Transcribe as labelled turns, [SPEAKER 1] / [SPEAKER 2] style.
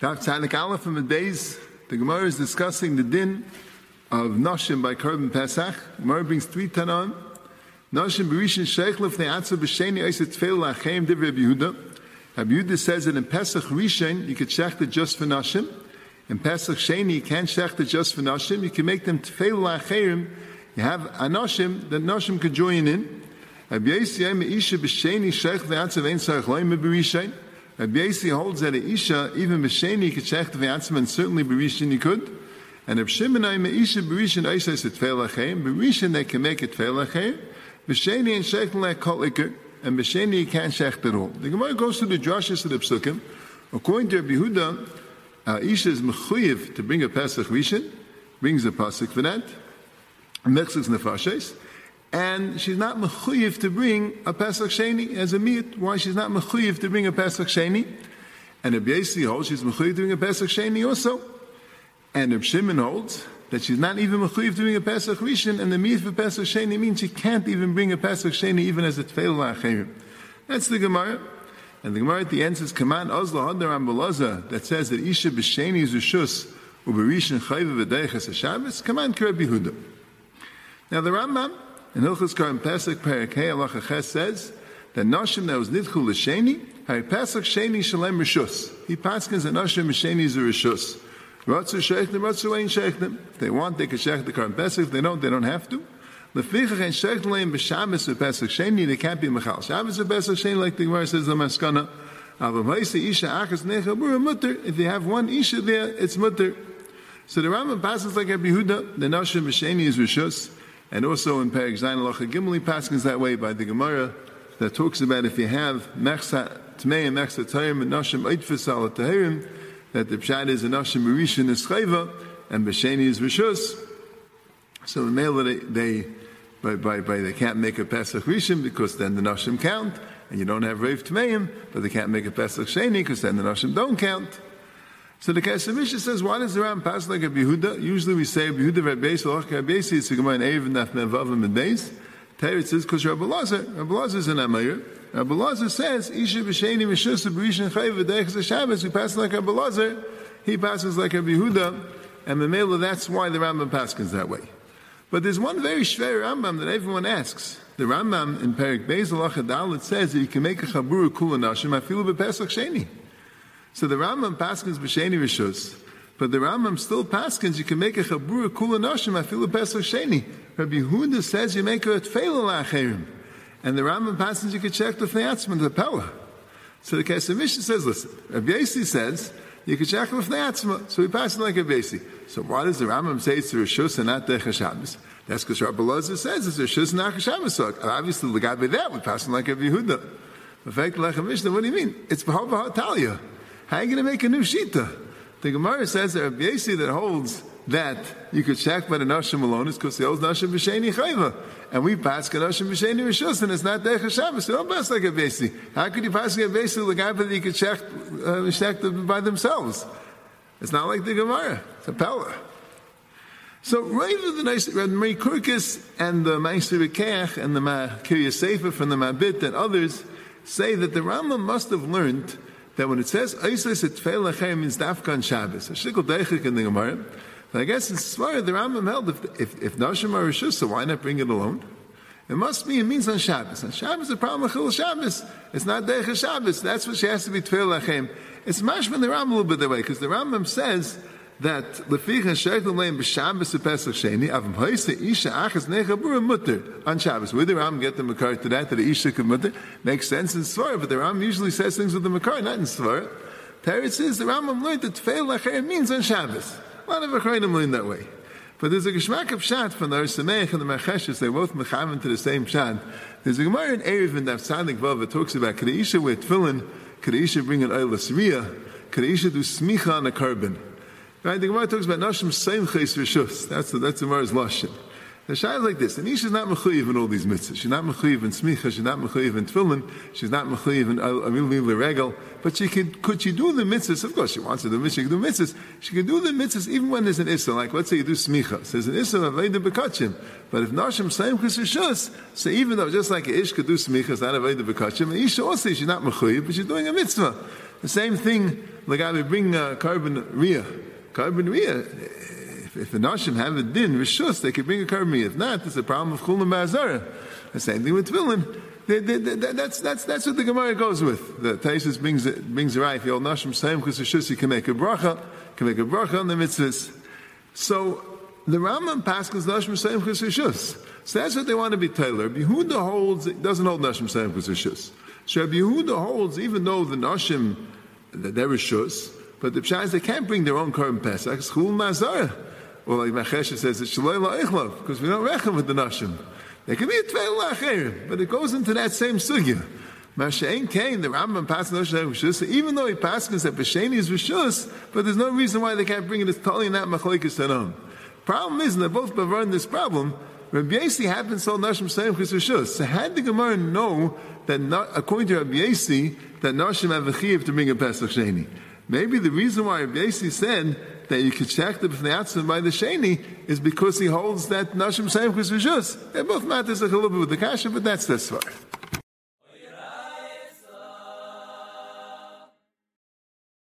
[SPEAKER 1] Daf Aleph from the days, the Gemara is discussing the din of Noshim by Korban Pesach. Gemara brings three tanon. Noshim Berishin Sheikh Lefnei Atza B'Sheni Eiset Tfeil Lachem Div Rabbi Yehuda. Yehuda says that in Pesach Rishon you could shecht it just for Noshim. In Pesach Sheni you can't shecht it just for Noshim. You can make them Tfeil Lachem. You have a Anoshim that Noshim could join in. Rabbi Yisrael Meisha B'Sheni Sheikh Lefnei Atza Vein Sarach Loim Berishin. Rabbi Yasi holds that a Isha, even B'Sheni, the V'yatzim, and certainly B'Rishin he could. And Rabbi Shimon, I'm a Isha, B'Rishin, Isha is a Tfeil Lachem, B'Rishin they can make it Tfeil Lachem, B'Sheni and Shech Iker, and B'Sheni he can't shech at all. The Gemara goes to the Drashas of the Psukim. According to Rabbi Yehuda, uh, Isha is Mechuyev to bring a Pesach Rishon, brings a Pasuk for that, Mechzes Nefashes, and she's not mechuyev to bring a Pesach Sheni as a meat. Why she's not mechuyev to bring a Pesach Sheni? And Reb Yasi holds she's mechuyev to bring a Pesach Sheni also. And Reb Shimon holds that she's not even mechuyev to bring a Pesach Rishon, and the meat for Pesach Sheni means she can't even bring a Pesach Sheni even as a Tfeil La'acherim. That's the Gemara. And the Gemara at the end says, Command Ozla Hadar Ambalaza, that says that Isha B'Sheni is Rishus, Uberishin Chayva V'deiches HaShabbos, Command Kereb Yehuda. Now the Rambam, in Hilchus Karim Pesach Perik Hey Allah Ches says that Nashim that was Nidchu L'Sheni, Hay Pesach Sheni Shalem Rishus. He paskins that Nashim Sheni is a Rishus. Ratzu Sheichnim, Ratzu Ein Sheichnim. If they want, they can Sheich the Karim Pesach. If they don't, they don't have to. Lefichach Ein Sheich Leim B'Shabbos Pesach Sheni, they can't be Mechal. Shabbos Pesach Sheni, like the Gemara says, the Maskana. Aber Meise Isha Achas Necha Bura Mutter. If they have one Isha there, it's mutter. So the Rambam passes like Rabbi Yehuda, the Nashim B'Sheni is Rishus. And also in Perek Zayin Alacha Gimli Paskins that way by the Gemara that talks about if you have Mechsa Tmei and Mechsa Tayim and Nashim Eitfis Al Tahirim, that the Pshat is a Nashim Marishin is and Besheni is Rishus. So the male they, they by, by, by, they can't make a Pesach Rishon because then the Nashim count, and you don't have Rev Tmeim, but they can't make a Pesach Sheni because then the Nashim don't count. So the Kesef Mishneh says, why does the Ram pass like a Yehuda? Usually we say Yehuda Rabbi Yisrael, Rabbi Yisrael, it's a Gemara in Erev, Naf Mevavim and. Teir it says, because Rabbi Lazar, Rabbi Lazar is an Amayr. Rabbi Lazar says, Isha b'sheni mishus b'rishin chayv v'deichas Shabbos. We pass like Rabbi Lazar, he passes like Rabbi Yehuda, and the Mamela, that's why the Rambam passes that way. But there's one very shver Rambam that everyone asks. The Rambam in Perik Beis Alach it says that you can make a chaburu kulanashim afilu b'pesach sheni. So the Rambam paskins b'sheni rishus, but the Rambam still paskins you can make a chabura kula noshim afilu pesach sheni. Rabbi Yehuda says you make a tefela lacherim, and the Rambam paskins you can check with the fneatzman the pella. So the Kesef Mishneh says, listen, Rabbi Yasi says you can check with the fneatzma, so we pass it like Rabbi Yasi. So why does the Rambam say it's a rishus and not Shabbos? That's because Rabbi Lazar says it's a rishus and not Shabbos. So obviously the guy by that we pass it like Rabbi Yehuda. In fact, Lechem Mishnah, what do you mean? It's Bahava Talia. How are you going to make a new shita? The Gemara says that Rabbi Yasi that holds that you could check by the Nashim alone is because he holds Nashim B'Sheni Chayva. And we pass Nashim B'Sheni Rishus, and it's not Dech Shabbos. So don't pass like a Yasi. How could you pass a Yasi the guy that you could check, uh, check by themselves? It's not like the Gemara. It's a Pella. So right with the nice Reb Mari Kurkis and the Meister Rekech and the Kirya Sefer from the Mabit and others say that the Rambam must have learned that when it says Isis et Tfeil Lechem means Dafkan Shabbos, a shikol deichik in the Gemara, I guess in Svara the Rambam held if if, if Nashim are Rishus, so why not bring it alone? It must be, it means on Shabbos. On Shabbos, the problem with Chil Shabbos. It's not Deicha Shabbos. That's what she has to be Tfeil Lechem. It's mashman the Rambam a little bit that way, because the Rambam says that leficha sheikhul leim b'Shabbos Pesach Sheni avim hoyse isha achas nechabura mutter on Shabbos. Where the Ram get the makar to that that the isha could mutter makes sense in Svara, but the Ram usually says things with the makar, not in Svara. Teretz says the Rambam learned that tefeil lacher means on Shabbos. A lot of Acharonim learn that way. But there's a geschmack of shat from the Ohr Sameach and the Macheshes. They're both mechavan to the same shat. There's a Gemara in Erev and Daf Tzadik Vav that talks about could Isha wear tefillin, could Isha bring an oil Sriya, could Isha do smicha on a carbon. Right? The Gemara talks about Nashim Seim Ches Rishus. That's the, that's the Gemara's Lashon. The Shai is like this. And Isha is not mechuyev in all these mitzvahs. She's not mechuyev in smicha. She's not mechuyev in tefillin. She's not mechuyev in amil regel. But she could, could she do the mitzvahs? Of course, she wants to do mitzvahs. She do mitzvahs. She can do the mitzvahs even when there's an issa. Like, let's say you do smicha. Says an issa aveda bekachim. But if nashim same chesishus, so even though just like a ish could do smicha, it's not aveda bekachim. Isha also, she's not mechuyev, but she's doing a mitzvah. The same thing, like I would bring uh, carbon riyah. Carbon riyah if the Nashim have a din, Rishus, they could bring a karmi. If not, it's a problem of Chulam Ba'azara. The same thing with Tefillin. They, they, they, that's, that's, that's what the Gemara goes with. The Taisus brings, brings a right. The old Nashim Saim because Rishus, you can make a bracha, can make a bracha on the mitzvahs. So, the Rambam passes Nashim same because Rishus. So that's what they want to be Taylor. Yehuda holds, doesn't hold Nashim same because Rishus. So Yehuda holds, even though the Nashim, they're Rishus, but the Pshaz, they can't bring their own Korban Pesach. Chul Mazara. Well, like Machesha says, it's Shaloi La'ichlav, because we don't reckon with the Nashim. There can be a Tvei La'acherim, but it goes into that same sugya. Mashain Kain, the Rambam passes Noshah Rishus, even though he passed passes that Bashani is Rishus, but there's no reason why they can't bring it as totally not Machlekes Tanon. Problem is, and they're both in this problem, Rabbi Yasi happened so Nashim Sayim Chis. So had the Gemara know that according to Rabbi Yasi, that Nashim have a to bring a Pesach Sheni. Maybe the reason why Yasi said that you could check the b'fnei by the sheni is because he holds that nashim same because They're both matters a little bit with the kasha, but that's this far.